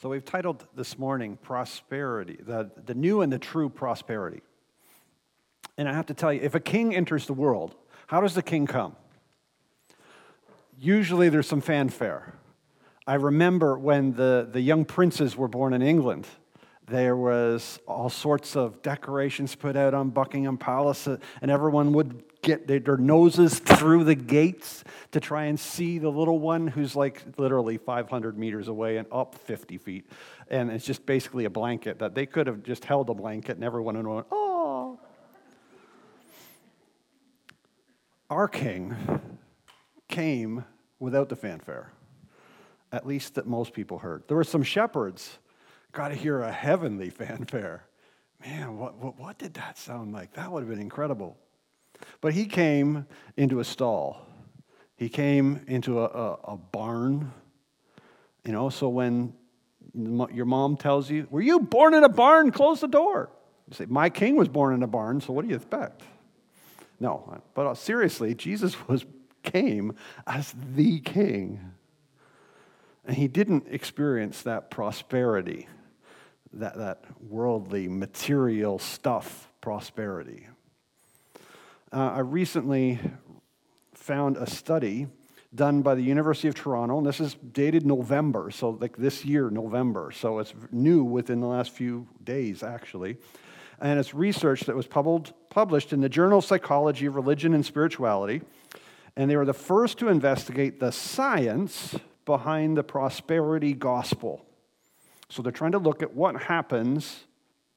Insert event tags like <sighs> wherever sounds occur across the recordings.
So we've titled this morning Prosperity, the, the new and the true prosperity. And I have to tell you, if a king enters the world, how does the king come? Usually there's some fanfare. I remember when the, the young princes were born in England, there was all sorts of decorations put out on Buckingham Palace, and everyone would get their noses through the gates to try and see the little one who's like literally 500 meters away and up 50 feet. And it's just basically a blanket that they could have just held a blanket and everyone would have went, oh. Our king came without the fanfare, at least that most people heard. There were some shepherds, got to hear a heavenly <laughs> fanfare. Man, what, what, what did that sound like? That would have been incredible. But he came into a stall. He came into a, a, a barn. You know, so when your mom tells you, Were you born in a barn? Close the door. You say, My king was born in a barn, so what do you expect? No, but uh, seriously, Jesus <laughs> was came as the king. And he didn't experience that prosperity, that, that worldly, material stuff prosperity. Uh, I recently found a study done by the University of Toronto, and this is dated November, so like this year, November. So it's new within the last few days, actually. And it's research that was published in the Journal of Psychology Religion and Spirituality. And they were the first to investigate the science behind the prosperity gospel. So they're trying to look at what happens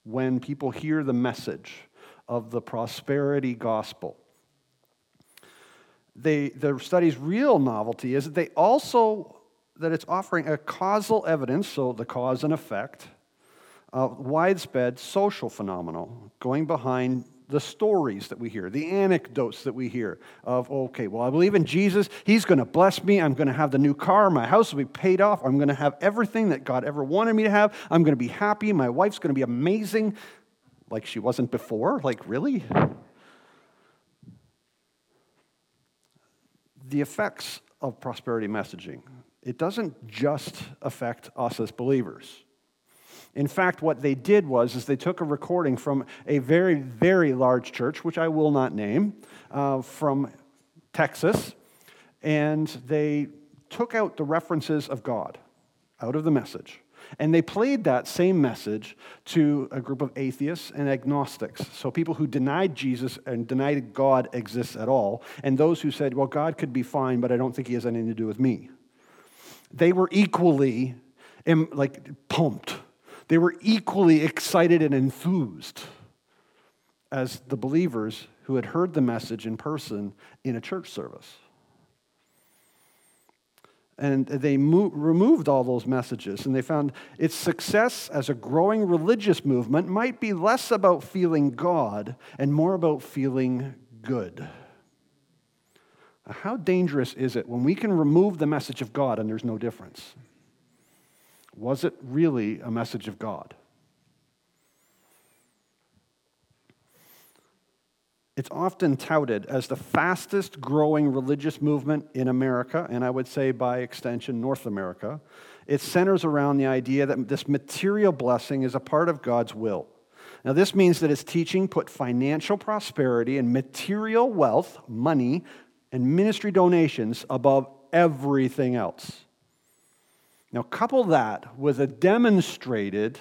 when people hear the message of the prosperity gospel. They, the study's real novelty is that they also that it's offering a causal evidence, so the cause and effect, of widespread social phenomenon going behind the stories that we hear, the anecdotes that we hear of, okay, well, I believe in Jesus. He's going to bless me. I'm going to have the new car. My house will be paid off. I'm going to have everything that God ever wanted me to have. I'm going to be happy. My wife's going to be amazing like she wasn't before? Like, really? The effects of prosperity messaging, it doesn't just affect us as believers. In fact, what they did was is they took a recording from a very, very large church, which I will not name, uh, from Texas, and they took out the references of God out of the message. And they played that same message to a group of atheists and agnostics. So people who denied Jesus and denied God exists at all, and those who said, well, God could be fine, but I don't think he has anything to do with me. They were equally like pumped. They were equally excited and enthused as the believers who had heard the message in person in a church service. And they removed all those messages, and they found its success as a growing religious movement might be less about feeling God and more about feeling good. How dangerous is it when we can remove the message of God and there's no difference? Was it really a message of God? It's often touted as the fastest growing religious movement in America, and I would say by extension, North America. It centers around the idea that this material blessing is a part of God's will. Now, this means that its teaching put financial prosperity and material wealth, money, and ministry donations above everything else. Now, couple that with a demonstrated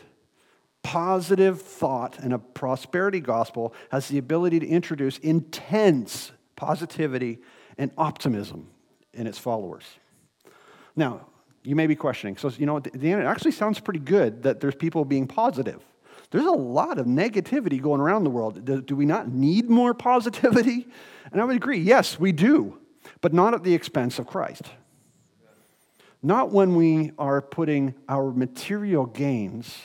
positive thought and a prosperity gospel has the ability to introduce intense positivity and optimism in its followers. Now, you may be questioning, so, you know, it actually sounds pretty good that there's people being positive. There's a lot of negativity going around the world. Do we not need more positivity? <laughs> And I would agree, yes, we do, but not at the expense of Christ. Not when we are putting our material gains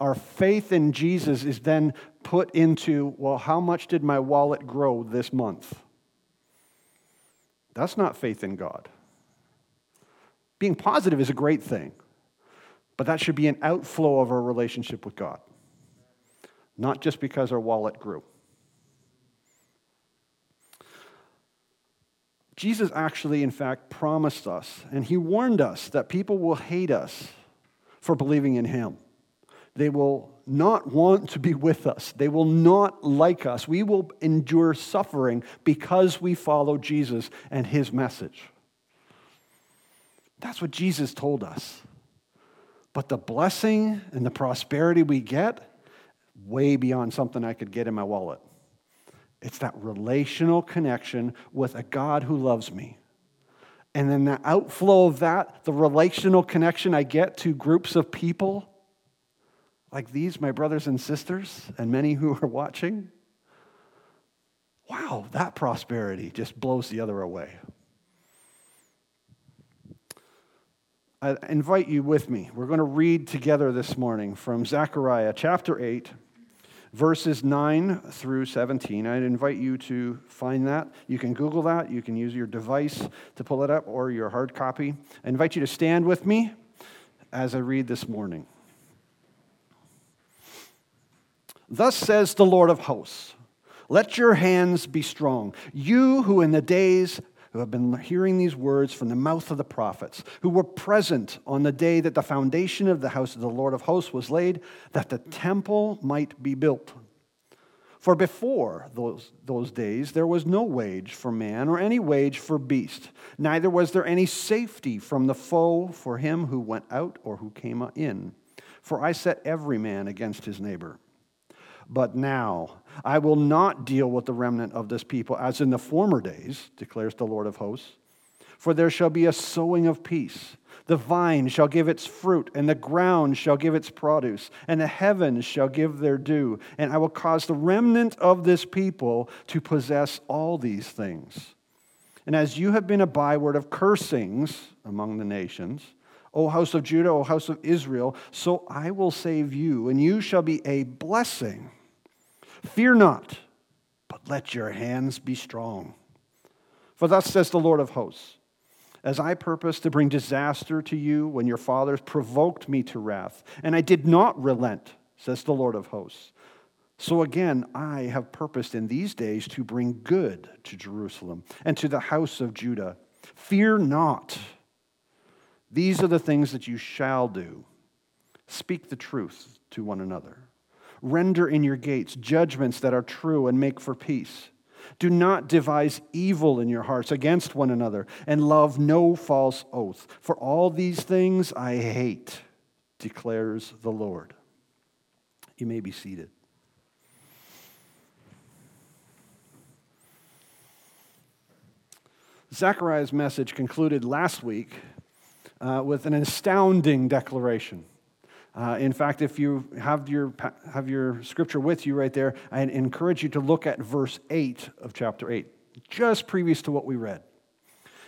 our faith in Jesus is then put into, well, how much did my wallet grow this month? That's not faith in God. Being positive is a great thing, but that should be an outflow of our relationship with God, not just because our wallet grew. Jesus actually, in fact, promised us, and he warned us that people will hate us for believing in Him. They will not want to be with us. They will not like us. We will endure suffering because we follow Jesus and His message. That's what Jesus told us. But the blessing and the prosperity we get, way beyond something I could get in my wallet. It's that relational connection with a God who loves me. And then the outflow of that, the relational connection I get to groups of people like these, my brothers and sisters, and many who are watching. Wow, that prosperity just blows the other away. I invite you with me. We're going to read together this morning from Zechariah chapter 8 verses 9 through 17. I'd invite you to find that. You can Google that. You can use your device to pull it up or your hard copy. I invite you to stand with me as I read this morning. Thus says the Lord of hosts Let your hands be strong, you who in the days who have been hearing these words from the mouth of the prophets, who were present on the day that the foundation of the house of the Lord of hosts was laid, that the temple might be built. For before those, those days, there was no wage for man or any wage for beast, neither was there any safety from the foe for him who went out or who came in. For I set every man against his neighbor. But now I will not deal with the remnant of this people as in the former days, declares the Lord of hosts. For there shall be a sowing of peace. The vine shall give its fruit, and the ground shall give its produce, and the heavens shall give their dew. And I will cause the remnant of this people to possess all these things. And as you have been a byword of cursings among the nations, O house of Judah, O house of Israel, so I will save you, and you shall be a blessing Fear not, but let your hands be strong. For thus says the Lord of hosts As I purposed to bring disaster to you when your fathers provoked me to wrath, and I did not relent, says the Lord of hosts. So again, I have purposed in these days to bring good to Jerusalem and to the house of Judah. Fear not. These are the things that you shall do. Speak the truth to one another. Render in your gates judgments that are true and make for peace. Do not devise evil in your hearts against one another, and love no false oath. For all these things I hate, declares the Lord. You may be seated. Zechariah's message concluded last week uh, with an astounding declaration. Uh, in fact, if you have your, have your scripture with you right there, I encourage you to look at verse 8 of chapter 8, just previous to what we read.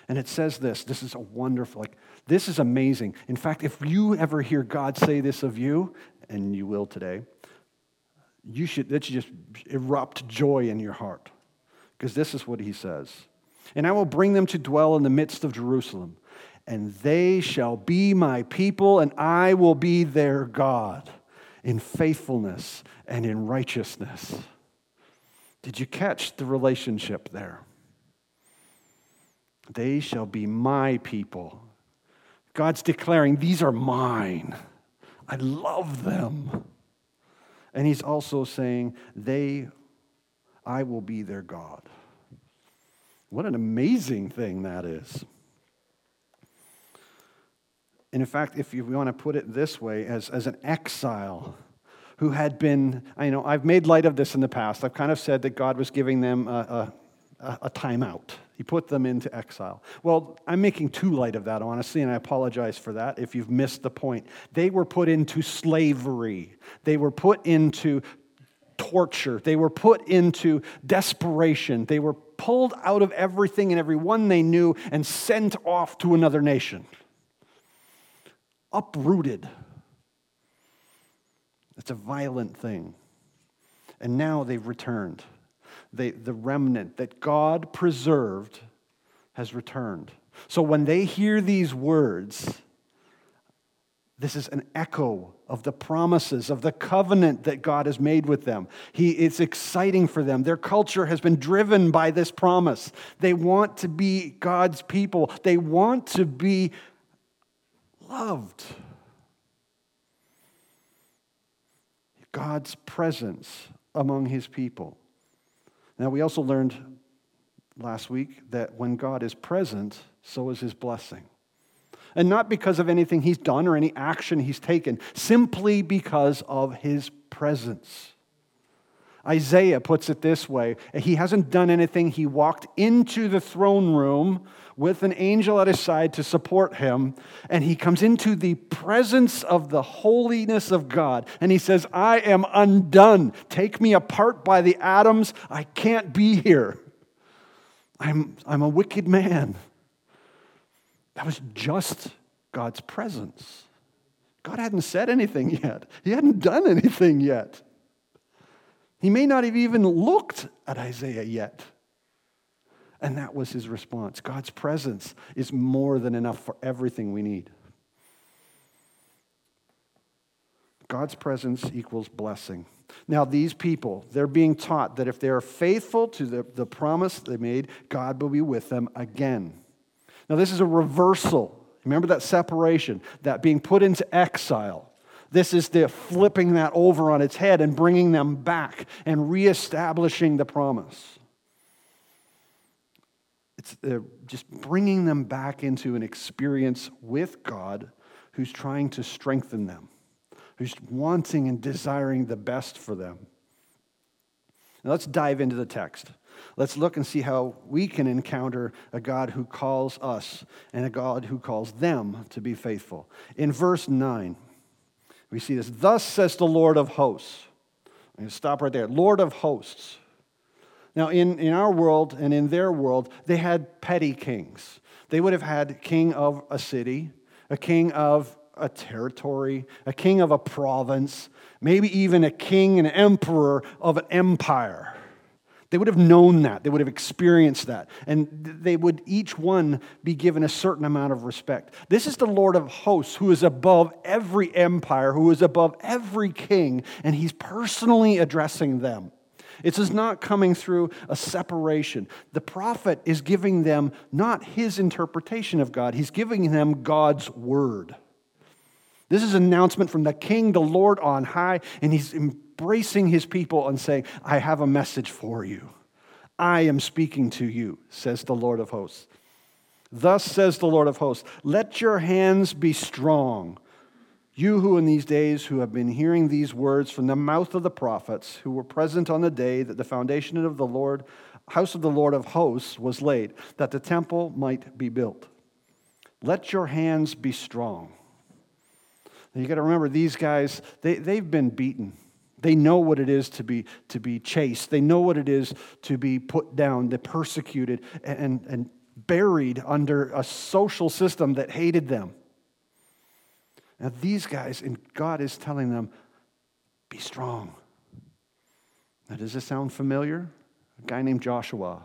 And it says this this is a wonderful, like, this is amazing. In fact, if you ever hear God say this of you, and you will today, you should, that should just erupt joy in your heart. Because this is what he says. And I will bring them to dwell in the midst of Jerusalem and they shall be my people, and I will be their God in faithfulness and in righteousness. Did you catch the relationship there? They shall be my people. God's declaring, These are mine. I love them. And He's also saying, They, I will be their God. What an amazing thing that is. And in fact, if you want to put it this way, as, as an exile who had been, I know I've made light of this in the past. I've kind of said that God was giving them a, a, a timeout. He put them into exile. Well, I'm making too light of that, honestly, and I apologize for that if you've missed the point. They were put into slavery, they were put into torture, they were put into desperation, they were pulled out of everything and everyone they knew and sent off to another nation uprooted. It's a violent thing. And now they've returned. They, the remnant that God preserved has returned. So when they hear these words, this is an echo of the promises, of the covenant that God has made with them. He, it's exciting for them. Their culture has been driven by this promise. They want to be God's people, they want to be loved. God's presence among his people. Now, we also learned last week that when God is present, so is his blessing. And not because of anything he's done or any action he's taken, simply because of his presence. Isaiah puts it this way He hasn't done anything. He walked into the throne room with an angel at his side to support him, and he comes into the presence of the holiness of God, and he says, I am undone. Take me apart by the atoms. I can't be here. I'm, I'm a wicked man. That was just God's presence. God hadn't said anything yet, He hadn't done anything yet. He may not have even looked at Isaiah yet. And that was his response. God's presence is more than enough for everything we need. God's presence equals blessing. Now, these people, they're being taught that if they are faithful to the, the promise they made, God will be with them again. Now, this is a reversal. Remember that separation, that being put into exile. This is the flipping that over on its head and bringing them back and reestablishing the promise. It's uh, just bringing them back into an experience with God who's trying to strengthen them, who's wanting and desiring the best for them. Now let's dive into the text. Let's look and see how we can encounter a God who calls us and a God who calls them to be faithful. In verse 9, we see this. Thus says the Lord of hosts. I'm going to stop right there. Lord of hosts. Now, in, in our world and in their world, they had petty kings. They would have had king of a city, a king of a territory, a king of a province, maybe even a king and emperor of an empire. They would have known that. They would have experienced that. And they would each one be given a certain amount of respect. This is the Lord of hosts who is above every empire, who is above every king, and he's personally addressing them. It is not coming through a separation. The prophet is giving them not his interpretation of God, he's giving them God's word. This is an announcement from the king, the Lord on high, and he's embracing his people and saying, I have a message for you. I am speaking to you, says the Lord of hosts. Thus says the Lord of hosts, let your hands be strong. You who in these days who have been hearing these words from the mouth of the prophets, who were present on the day that the foundation of the Lord, house of the Lord of hosts was laid, that the temple might be built. Let your hands be strong. you got to remember, these guys, they, they've been beaten. They know what it is to be, to be chased. They know what it is to be put down, the persecuted, and, and buried under a social system that hated them. Now, these guys, and God is telling them, be strong. Now, does this sound familiar? A guy named Joshua.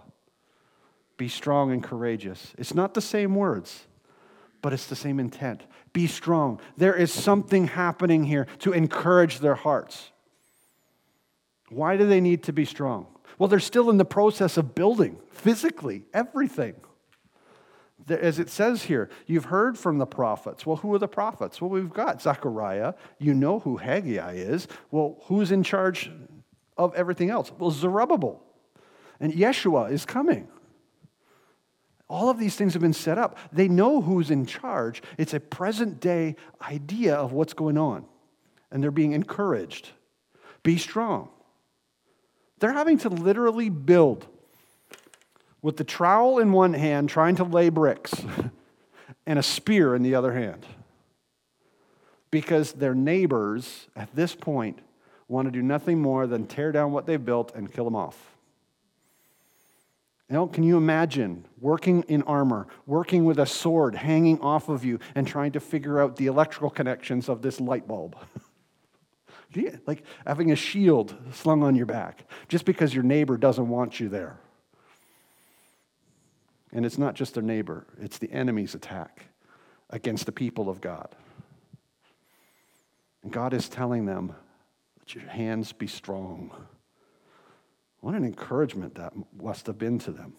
Be strong and courageous. It's not the same words, but it's the same intent. Be strong. There is something happening here to encourage their hearts. Why do they need to be strong? Well, they're still in the process of building physically everything. As it says here, you've heard from the prophets. Well, who are the prophets? Well, we've got Zechariah. You know who Haggai is. Well, who's in charge of everything else? Well, Zerubbabel. And Yeshua is coming. All of these things have been set up. They know who's in charge. It's a present day idea of what's going on. And they're being encouraged. Be strong. They're having to literally build with the trowel in one hand, trying to lay bricks, <laughs> and a spear in the other hand. Because their neighbors at this point want to do nothing more than tear down what they've built and kill them off. Know, can you imagine working in armor, working with a sword hanging off of you, and trying to figure out the electrical connections of this light bulb? <laughs> like having a shield slung on your back just because your neighbor doesn't want you there. And it's not just their neighbor, it's the enemy's attack against the people of God. And God is telling them, let your hands be strong. What an encouragement that must have been to them.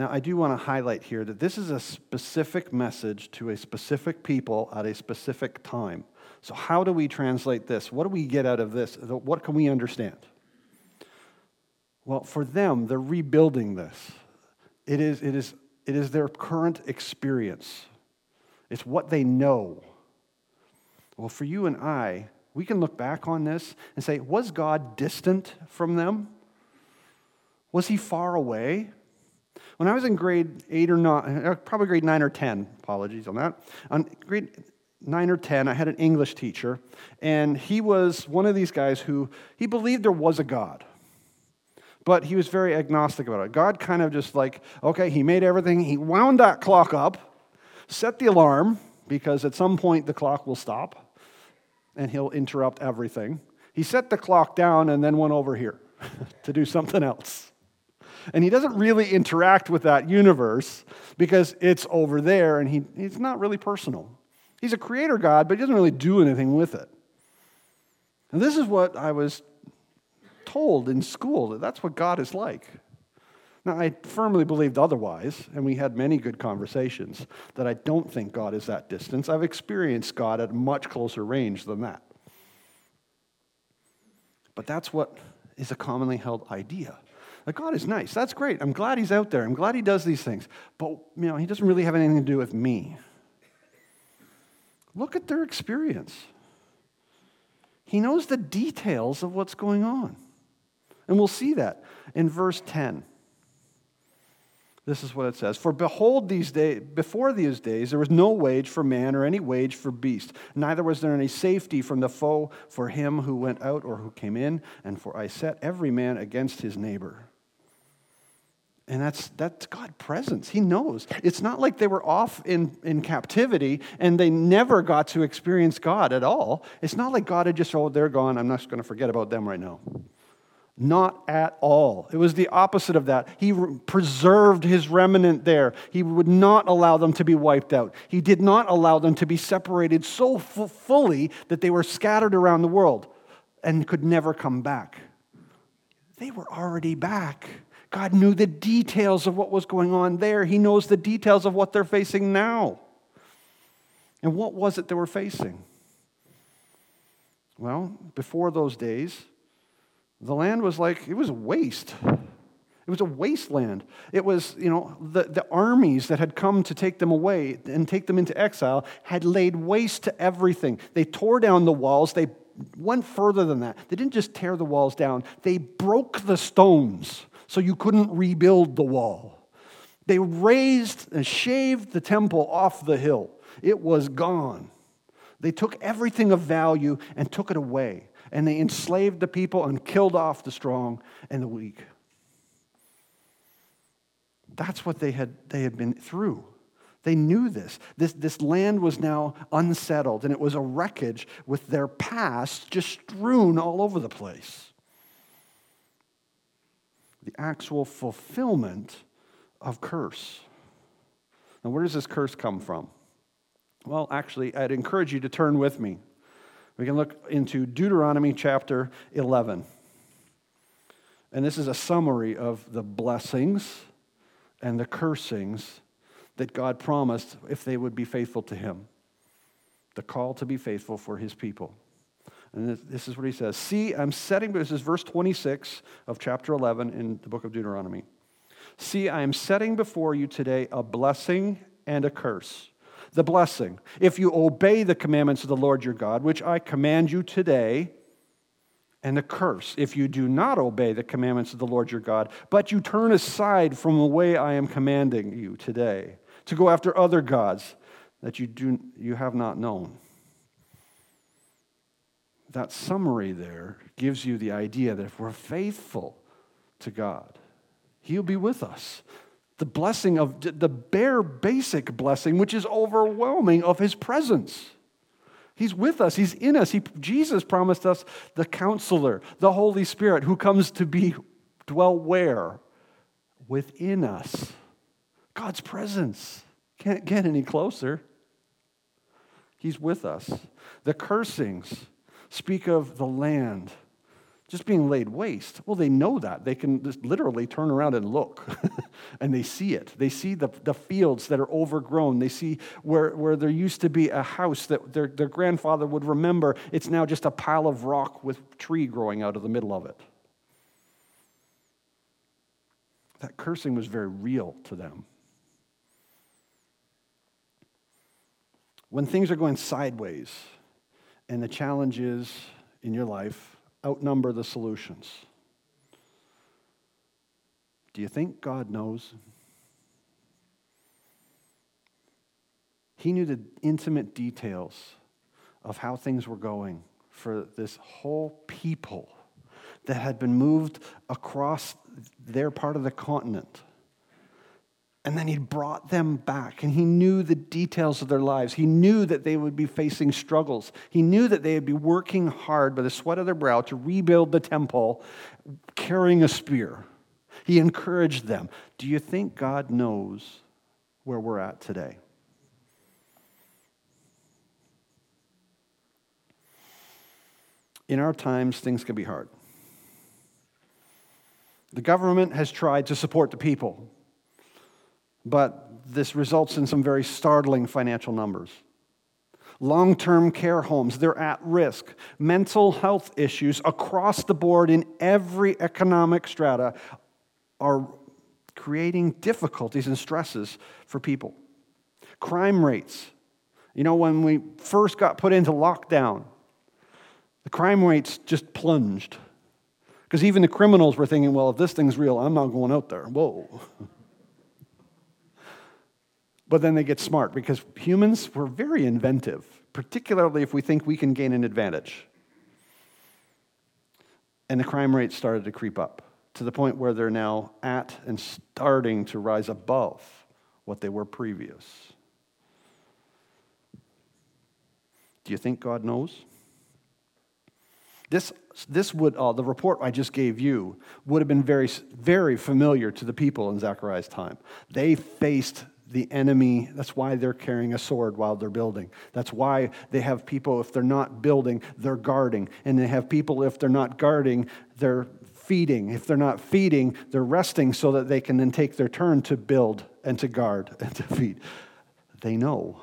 Now, I do want to highlight here that this is a specific message to a specific people at a specific time. So, how do we translate this? What do we get out of this? What can we understand? Well, for them, they're rebuilding this. It is, it is, it is their current experience, it's what they know. Well, for you and I, we can look back on this and say, was God distant from them? Was he far away? When I was in grade eight or nine, uh, probably grade nine or 10, apologies on that, on grade nine or 10, I had an English teacher, and he was one of these guys who he believed there was a God. But he was very agnostic about it. God kind of just like, okay, he made everything, he wound that clock up, set the alarm, because at some point the clock will stop and he'll interrupt everything. He set the clock down and then went over here <laughs> to do something else. And he doesn't really interact with that universe because it's over there and he, it's not really personal. He's a creator God, but he doesn't really do anything with it. And this is what I was told in school that that's what God is like. Now, I firmly believed otherwise, and we had many good conversations that I don't think God is that distance. I've experienced God at much closer range than that. But that's what is a commonly held idea. That God is nice. That's great. I'm glad he's out there. I'm glad he does these things. But, you know, he doesn't really have anything to do with me. Look at their experience. He knows the details of what's going on. And we'll see that in verse 10. This is what it says For behold, these days, before these days, there was no wage for man or any wage for beast. Neither was there any safety from the foe for him who went out or who came in. And for I set every man against his neighbor. And that's, that's God's presence. He knows. It's not like they were off in, in captivity and they never got to experience God at all. It's not like God had just, oh, they're gone. I'm not going to forget about them right now. Not at all. It was the opposite of that. He preserved his remnant there. He would not allow them to be wiped out. He did not allow them to be separated so fully that they were scattered around the world and could never come back. They were already back. God knew the details of what was going on there. He knows the details of what they're facing now. And what was it they were facing? Well, before those days, the land was like, it was a waste. It was a wasteland. It was, you know, the, the armies that had come to take them away and take them into exile had laid waste to everything. They tore down the walls. They went further than that. They didn't just tear the walls down, they broke the stones so you couldn't rebuild the wall. They razed and shaved the temple off the hill. It was gone. They took everything of value and took it away and they enslaved the people and killed off the strong and the weak. That's what they had, they had been through. They knew this. this. This land was now unsettled, and it was a wreckage with their past just strewn all over the place. The actual fulfillment of curse. Now, where does this curse come from? Well, actually, I'd encourage you to turn with me we can look into Deuteronomy chapter 11. And this is a summary of the blessings and the cursings that God promised if they would be faithful to Him. The call to be faithful for His people. And this is what He says See, I'm setting, this is verse 26 of chapter 11 in the book of Deuteronomy. See, I am setting before you today a blessing and a curse the blessing. If you obey the commandments of the Lord your God, which I command you today, and the curse if you do not obey the commandments of the Lord your God, but you turn aside from the way I am commanding you today to go after other gods that you, do, you have not known. That summary there gives you the idea that if we're faithful to God, He'll be with us the blessing of the bare basic blessing, which is overwhelming of his presence. He's with us, he's in us. He, Jesus promised us the counselor, the Holy Spirit, who comes to be dwell where? Within us. God's presence. Can't get any closer. He's with us. The cursings speak of the land just being laid waste. Well, they know that. They can just literally turn around and look, <laughs> and they see it. They see the, the fields that are overgrown. They see where, where there used to be a house that their, their grandfather would remember. It's now just a pile of rock with tree growing out of the middle of it. That cursing was very real to them. When things are going sideways and the challenges in your life outnumber the solutions, do you think God knows? He knew the intimate details of how things were going for this whole people that had been moved across their part of the continent. And then he brought them back, and he knew the details of their lives. He knew that they would be facing struggles. He knew that they would be working hard by the sweat of their brow to rebuild the temple, carrying a spear. He encouraged them. Do you think God knows where we're at today? In our times, things can be hard. The government has tried to support the people, but this results in some very startling financial numbers. Long term care homes, they're at risk. Mental health issues across the board in every economic strata are creating difficulties and stresses for people. Crime rates. You know, when we first got put into lockdown, the crime rates just plunged. Because even the criminals were thinking, well, if this thing's real, I'm not going out there. Whoa. <laughs> but then they get smart because humans were very inventive, particularly if we think we can gain an advantage. And the crime rate started to creep up to the point where they're now at and starting to rise above what they were previous. Do you think God knows? This, this would, uh, the report I just gave you would have been very, very familiar to the people in Zechariah's time. They faced the enemy. That's why they're carrying a sword while they're building. That's why they have people, if they're not building, they're guarding. And they have people, if they're not guarding, they're feeding. If they're not feeding, they're resting so that they can then take their turn to build and to guard <laughs> and to feed. They know.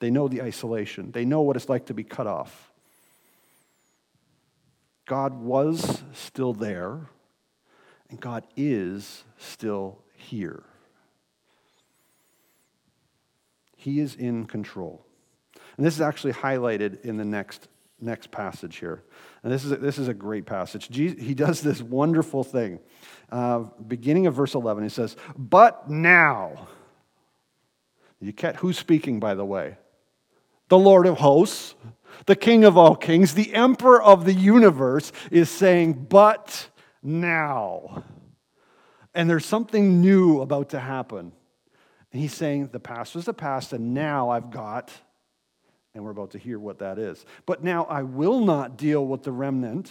They know the isolation, they know what it's like to be cut off. God was still there, and God is still here. He is in control. And this is actually highlighted in the next, next passage here. And this is a, this is a great passage. Jesus, he does this wonderful thing. Uh, beginning of verse 11, he says, But now, you can't, who's speaking, by the way? The Lord of hosts the King of all kings, the Emperor of the universe, is saying, But now. And there's something new about to happen. And he's saying, The past was the past, and now I've got, and we're about to hear what that is. But now I will not deal with the remnant,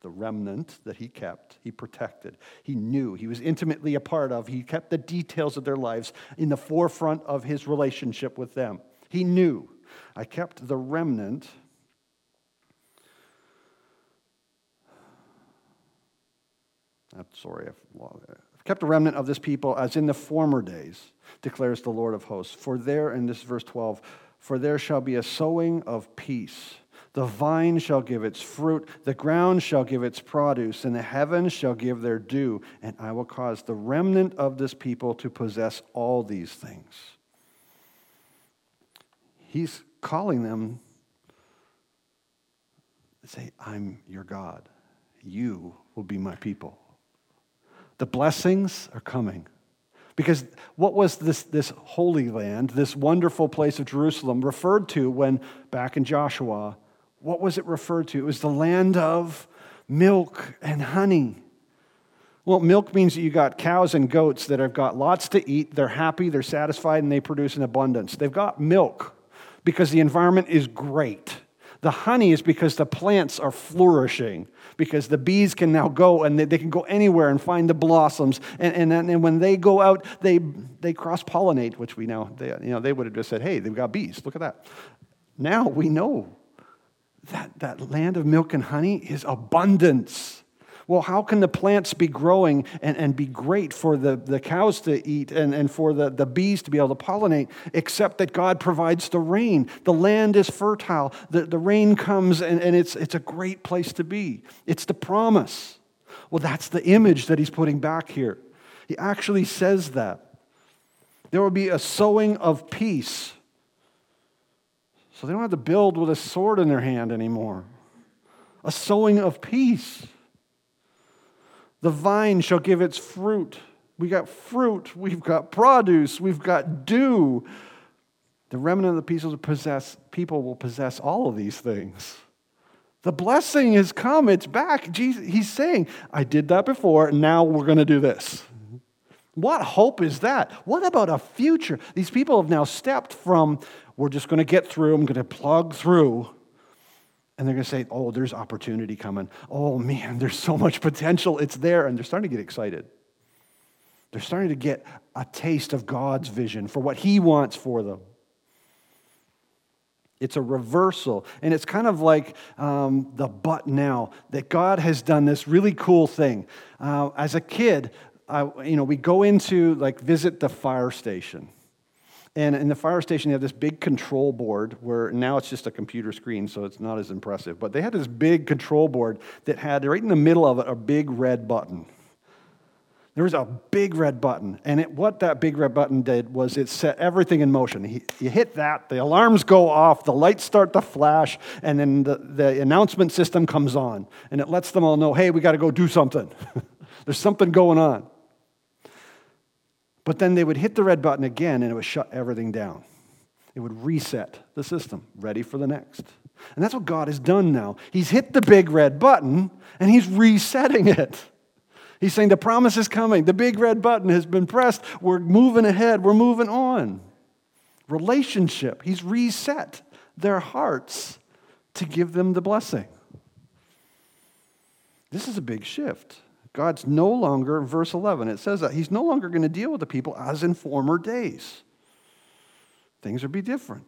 the remnant that he kept, he protected, he knew, he was intimately a part of, he kept the details of their lives in the forefront of his relationship with them. He knew. I kept the remnant. I'm sorry, I've kept a remnant of this people as in the former days, declares the Lord of hosts. For there, in this verse 12, for there shall be a sowing of peace. The vine shall give its fruit, the ground shall give its produce, and the heavens shall give their dew, and I will cause the remnant of this people to possess all these things. He's calling them say, I'm your God. You will be my people. The blessings are coming. Because what was this, this holy land, this wonderful place of Jerusalem, referred to when back in Joshua? What was it referred to? It was the land of milk and honey. Well, milk means that you got cows and goats that have got lots to eat. They're happy, they're satisfied, and they produce in abundance. They've got milk because the environment is great. The honey is because the plants are flourishing, because the bees can now go and they, they can go anywhere and find the blossoms. And, and, and when they go out, they, they cross pollinate, which we know, they, you know, they would have just said, hey, they've got bees. Look at that. Now we know that, that land of milk and honey is abundance. Well, how can the plants be growing and, and be great for the, the cows to eat and, and for the, the bees to be able to pollinate, except that God provides the rain? The land is fertile, the, the rain comes, and, and it's, it's a great place to be. It's the promise. Well, that's the image that he's putting back here. He actually says that. There will be a sowing of peace. So they don't have to build with a sword in their hand anymore. A sowing of peace. The vine shall give its fruit. We got fruit, we've got produce, we've got dew. The remnant of the people will possess, people will possess all of these things. The blessing has come, it's back. Jesus, he's saying, I did that before, now we're going to do this. What hope is that? What about a future? These people have now stepped from, we're just going to get through, I'm going to plug through, and they're going to say, oh, there's opportunity coming. Oh, man, there's so much potential. It's there. And they're starting to get excited. They're starting to get a taste of God's vision for what He wants for them. It's a reversal. And it's kind of like um, the but now that God has done this really cool thing. Uh, as a kid, I, you know, we go into like visit the fire station. And in the fire station, they have this big control board where now it's just a computer screen, so it's not as impressive. But they had this big control board that had right in the middle of it a big red button. There was a big red button, and it, what that big red button did was it set everything in motion. You hit that, the alarms go off, the lights start to flash, and then the, the announcement system comes on, and it lets them all know hey, we got to go do something. <laughs> There's something going on. But then they would hit the red button again and it would shut everything down. It would reset the system, ready for the next. And that's what God has done now. He's hit the big red button and he's resetting it. He's saying the promise is coming. The big red button has been pressed. We're moving ahead. We're moving on. Relationship. He's reset their hearts to give them the blessing. This is a big shift. God's no longer, verse 11, it says that He's no longer going to deal with the people as in former days. Things will be different.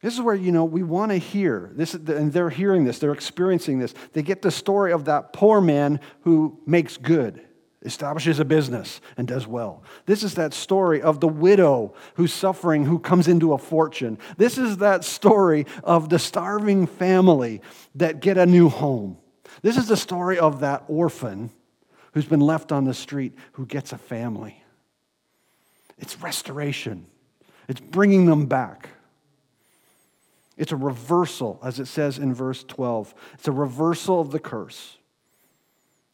This is where, you know, we want to hear this, and they're hearing this, they're experiencing this. They get the story of that poor man who makes good, establishes a business, and does well. This is that story of the widow who's suffering, who comes into a fortune. This is that story of the starving family that get a new home. This is the story of that orphan who's been left on the street who gets a family. It's restoration, it's bringing them back. It's a reversal, as it says in verse 12. It's a reversal of the curse.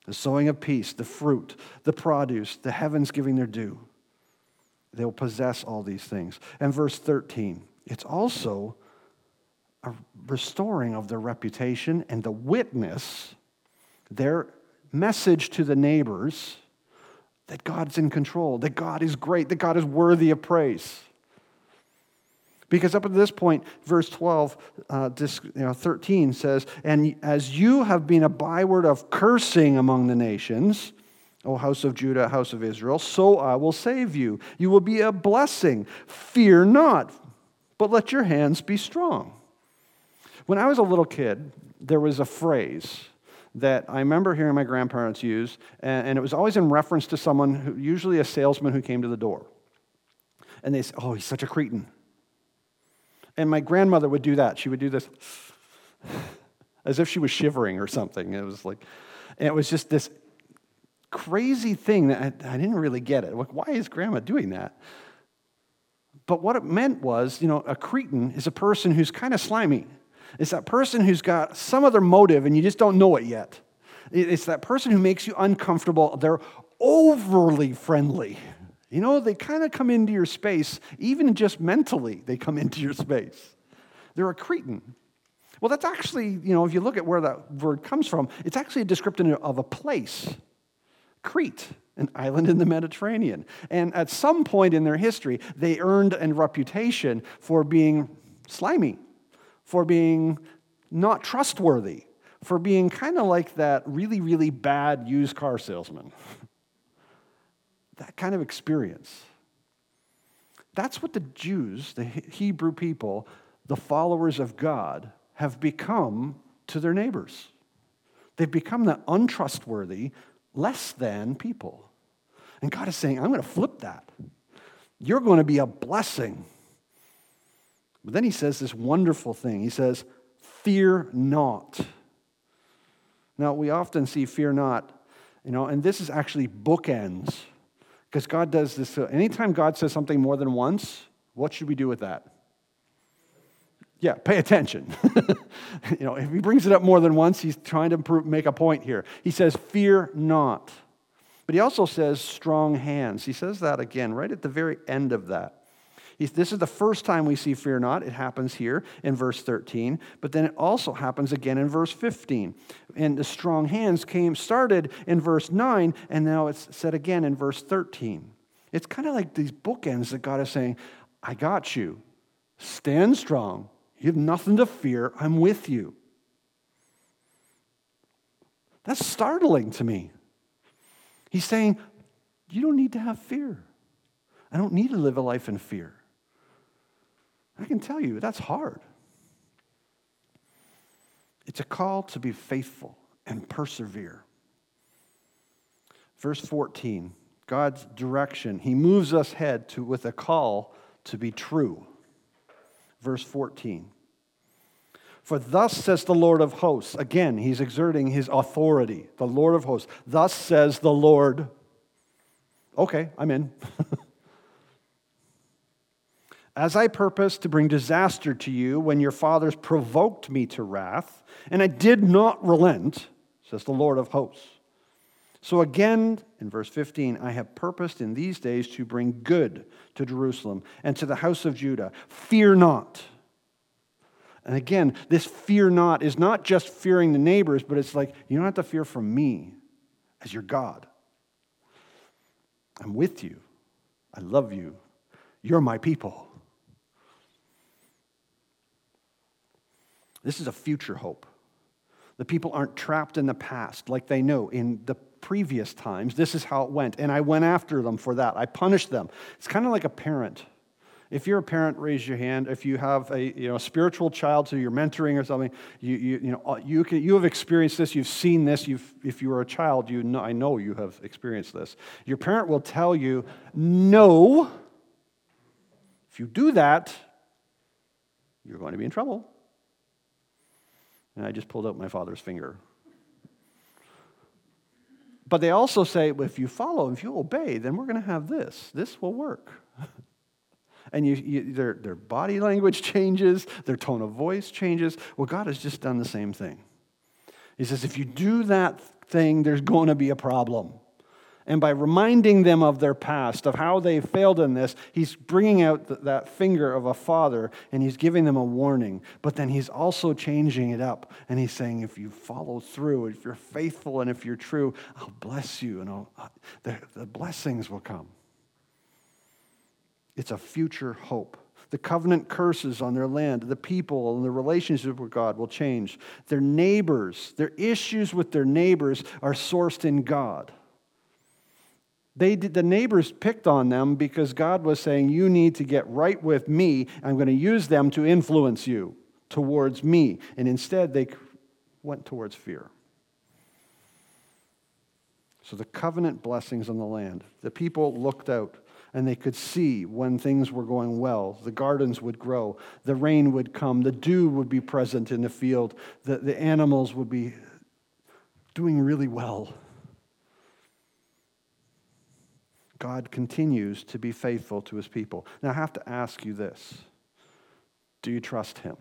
The sowing of peace, the fruit, the produce, the heavens giving their dew. They will possess all these things. And verse 13, it's also a restoring of their reputation and the witness their message to the neighbors that God's in control, that God is great, that God is worthy of praise. Because up at this point, verse 12, uh, you know, 13 says, And as you have been a byword of cursing among the nations, O house of Judah, house of Israel, so I will save you. You will be a blessing. Fear not, but let your hands be strong. When I was a little kid, there was a phrase that I remember hearing my grandparents use, and, it was always in reference to someone, who, usually a salesman who came to the door. And they said, Oh, he's such a cretin. And my grandmother would do that. She would do this <sighs> as if she was shivering or something. It was like, it was just this crazy thing that I, I didn't really get it. Like, why is grandma doing that? But what it meant was, you know, a cretin is a person who's kind of slimy. It's that person who's got some other motive and you just don't know it yet. It's that person who makes you uncomfortable. They're overly friendly. You know, they kind of come into your space, even just mentally, they come into your space. They're a cretin. Well, that's actually, you know, if you look at where that word comes from, it's actually a description of a place Crete, an island in the Mediterranean. And at some point in their history, they earned a reputation for being slimy, for being not trustworthy, for being kind of like that really, really bad used car salesman. <laughs> that kind of experience. That's what the Jews, the Hebrew people, the followers of God, have become to their neighbors. They've become the untrustworthy, less than people. And God is saying, I'm going to flip that. You're going to be a blessing. But then he says this wonderful thing. He says, Fear not. Now, we often see fear not, you know, and this is actually bookends because God does this. So Anytime God says something more than once, what should we do with that? Yeah, pay attention. <laughs> you know, if he brings it up more than once, he's trying to make a point here. He says, Fear not. But he also says, Strong hands. He says that again right at the very end of that. This is the first time we see fear not. It happens here in verse 13, but then it also happens again in verse 15. And the strong hands came, started in verse 9, and now it's said again in verse 13. It's kind of like these bookends that God is saying, I got you. Stand strong. You have nothing to fear. I'm with you. That's startling to me. He's saying, You don't need to have fear. I don't need to live a life in fear. I can tell you, that's hard. It's a call to be faithful and persevere. Verse 14, God's direction. He moves us ahead to, with a call to be true. Verse 14. For thus says the Lord of hosts. Again, he's exerting his authority. The Lord of hosts. Thus says the Lord. Okay, I'm in. <laughs> As I purposed to bring disaster to you when your fathers provoked me to wrath, and I did not relent, says the Lord of hosts. So again, in verse 15, I have purposed in these days to bring good to Jerusalem and to the house of Judah. Fear not. And again, this fear not is not just fearing the neighbors, but it's like, you don't have to fear from me as your God. I'm with you. I love you. You're my people. This is a future hope. The people aren't trapped in the past like they know in the previous times. This is how it went. And I went after them for that. I punished them. It's kind of like a parent. If you're a parent, raise your hand. If you have a you know, spiritual child who you're mentoring or something, you, you, you, know, you, can, you have experienced this, you've seen this. You've, if you were a child, you know, I know you have experienced this. Your parent will tell you, no, if you do that, you're going to be in trouble. And I just pulled out my father's finger. But they also say, if you follow, if you obey, then we're going to have this. This will work. <laughs> and you, you, their, their body language <laughs> changes, their tone of voice changes. Well, God has just done the same thing. He says, if you do that thing, there's going to be a problem. And by reminding them of their past, of how they failed in this, he's bringing out th- that finger of a father and he's giving them a warning. But then he's also changing it up. And he's saying, if you follow through, if you're faithful and if you're true, I'll bless you and uh, the, the blessings will come. It's a future hope. The covenant curses on their land, the people and the relationship with God will change. Their neighbors, their issues with their neighbors are sourced in God. They did, the neighbors picked on them because God was saying, You need to get right with me. I'm going to use them to influence you towards me. And instead, they went towards fear. So the covenant blessings on the land, the people looked out and they could see when things were going well. The gardens would grow, the rain would come, the dew would be present in the field, the, the animals would be doing really well. God continues to be faithful to his people. Now, I have to ask you this Do you trust him?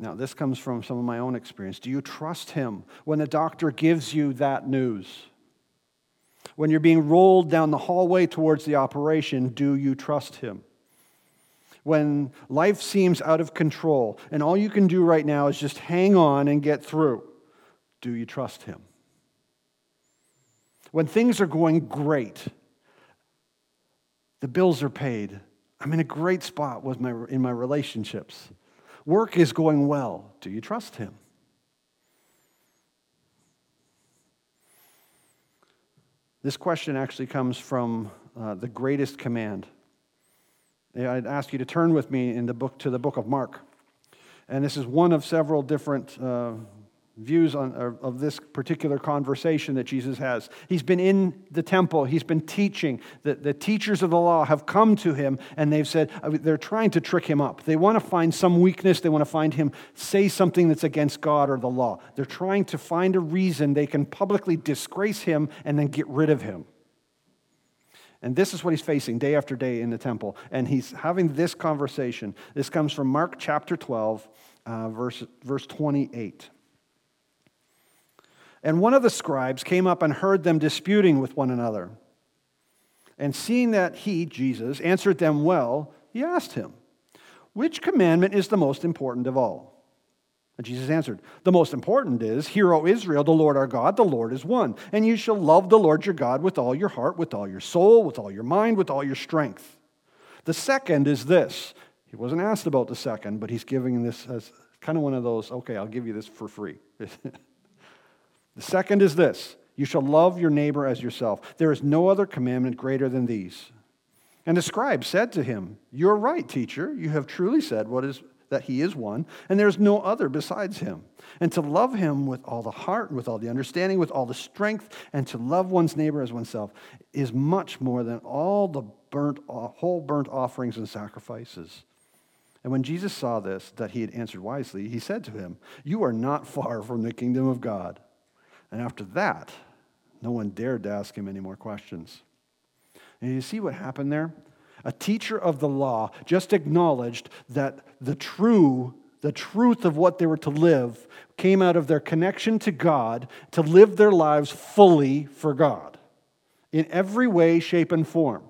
Now, this comes from some of my own experience. Do you trust him when the doctor gives you that news? When you're being rolled down the hallway towards the operation, do you trust him? When life seems out of control and all you can do right now is just hang on and get through, do you trust him? When things are going great, the bills are paid, I'm in a great spot with my, in my relationships. Work is going well. Do you trust Him? This question actually comes from uh, the greatest command I'd ask you to turn with me in the book to the book of Mark. And this is one of several different uh, views on, of this particular conversation that Jesus has. He's been in the temple, he's been teaching. The, the teachers of the law have come to him and they've said uh, they're trying to trick him up. They want to find some weakness, they want to find him say something that's against God or the law. They're trying to find a reason they can publicly disgrace him and then get rid of him. And this is what he's facing day after day in the temple. And he's having this conversation. This comes from Mark chapter 12, uh, verse, verse 28. And one of the scribes came up and heard them disputing with one another. And seeing that he, Jesus, answered them well, he asked him, Which commandment is the most important of all? And Jesus answered, The most important is, Hear, O Israel, the Lord our God, the Lord is one. And you shall love the Lord your God with all your heart, with all your soul, with all your mind, with all your strength. The second is this. He wasn't asked about the second, but he's giving this as kind of one of those, okay, I'll give you this for free. <laughs> The second is this you shall love your neighbor as yourself. There is no other commandment greater than these. And the scribe said to him, You're right, teacher. You have truly said what is that he is one, and there is no other besides him. And to love him with all the heart, with all the understanding, with all the strength, and to love one's neighbor as oneself is much more than all the burnt, uh, whole burnt offerings and sacrifices. And when Jesus saw this, that he had answered wisely, he said to him, You are not far from the kingdom of God. And after that, no one dared to ask him any more questions. And you see what happened there? A teacher of the law just acknowledged that the true the truth of what they were to live came out of their connection to God to live their lives fully for God in every way, shape, and form.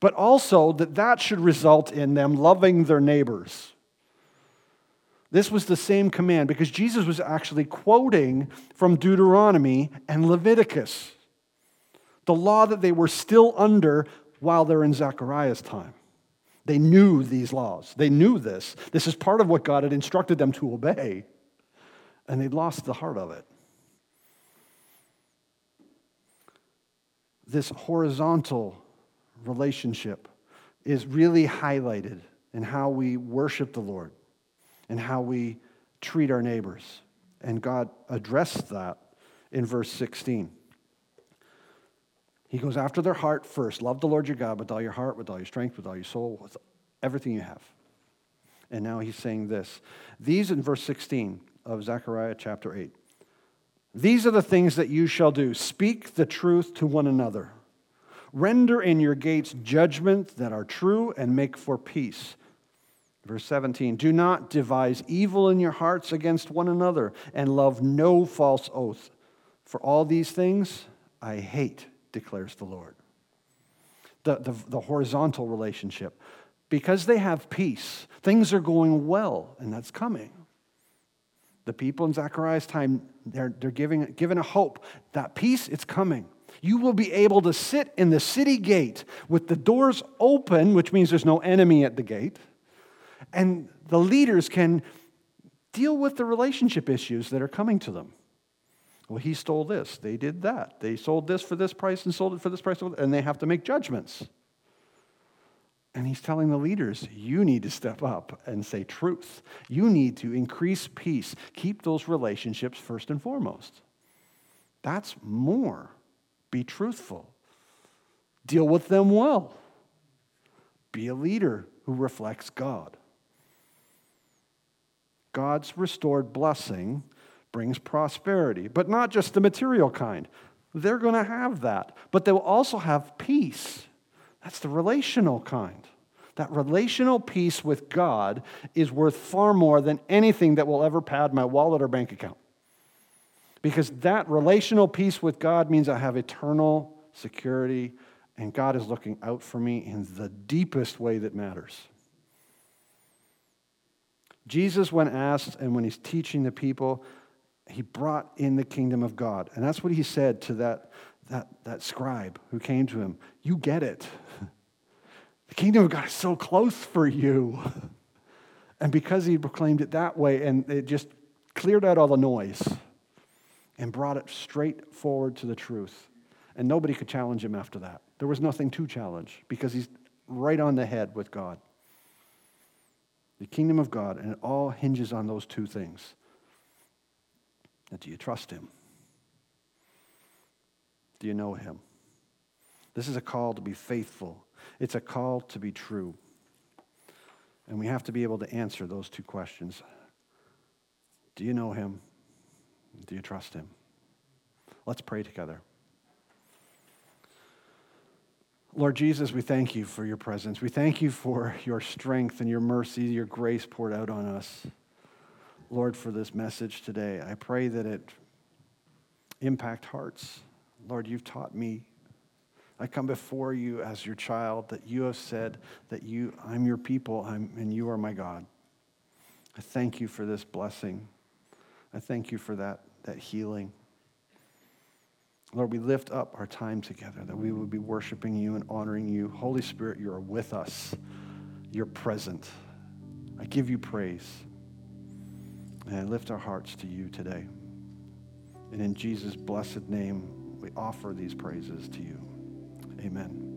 But also that that should result in them loving their neighbors this was the same command because Jesus was actually quoting from Deuteronomy and Leviticus, the law that they were still under while they're in Zechariah's time. They knew these laws, they knew this. This is part of what God had instructed them to obey, and they lost the heart of it. This horizontal relationship is really highlighted in how we worship the Lord and how we treat our neighbors. And God addressed that in verse 16. He goes after their heart first. Love the Lord your God with all your heart, with all your strength, with all your soul, with everything you have. And now he's saying this. These in verse 16 of Zechariah chapter 8. These are the things that you shall do speak the truth to one another. Render in your gates judgment that are true and make for peace. Verse 17, do not devise evil in your hearts against one another, and love no false oath. For all these things I hate, declares the Lord. The, the, the, horizontal relationship. Because they have peace, things are going well, and that's coming. The people in Zechariah's time, they're, they're giving, given a hope that peace, it's coming. You will be able to sit in the city gate with the doors open, which means there's no enemy at the gate and the leaders can deal with the relationship issues that are coming to them. Well, he stole this, they did that. They sold this for this price and sold it for this price, and they have to make judgments. And he's telling the leaders, you need to step up and say truth. You need to increase peace. Keep those relationships first and foremost. That's more. Be truthful. Deal with them well. Be a leader who reflects God. God's restored blessing brings prosperity, but not just the material kind. They're going to have that, but they will also have peace. That's the relational kind. That relational peace with God is worth far more than anything that will ever pad my wallet or bank account. Because that relational peace with God means I have eternal security, and God is looking out for me in the deepest way that matters. Jesus, when asked and when he's teaching the people, he brought in the kingdom of God. And that's what he said to that, that, that scribe who came to him. You get it. <laughs> The kingdom of God is so close for you. <laughs> And because he proclaimed it that way, and it just cleared out all the noise and brought it straight forward to the truth. And nobody could challenge him after that. There was nothing to challenge because he's right on the head with God. The kingdom of God, and it all hinges on those two things. And do you trust Him? Do you know Him? This is a call to be faithful, it's a call to be true. And we have to be able to answer those two questions Do you know Him? Do you trust Him? Let's pray together. Lord Jesus, we thank you for your presence. We thank you for your strength and your mercy, your grace poured out on us. Lord, for this message today, I pray that it impact hearts. Lord, you've taught me. I come before you as your child, that you have said that you, I'm your people I'm, and you are my God. I thank you for this blessing. I thank you for that, that healing. Lord, we lift up our time together that we would be worshiping you and honoring you. Holy Spirit, you are with us. You're present. I give you praise. And I lift our hearts to you today. And in Jesus' blessed name, we offer these praises to you. Amen.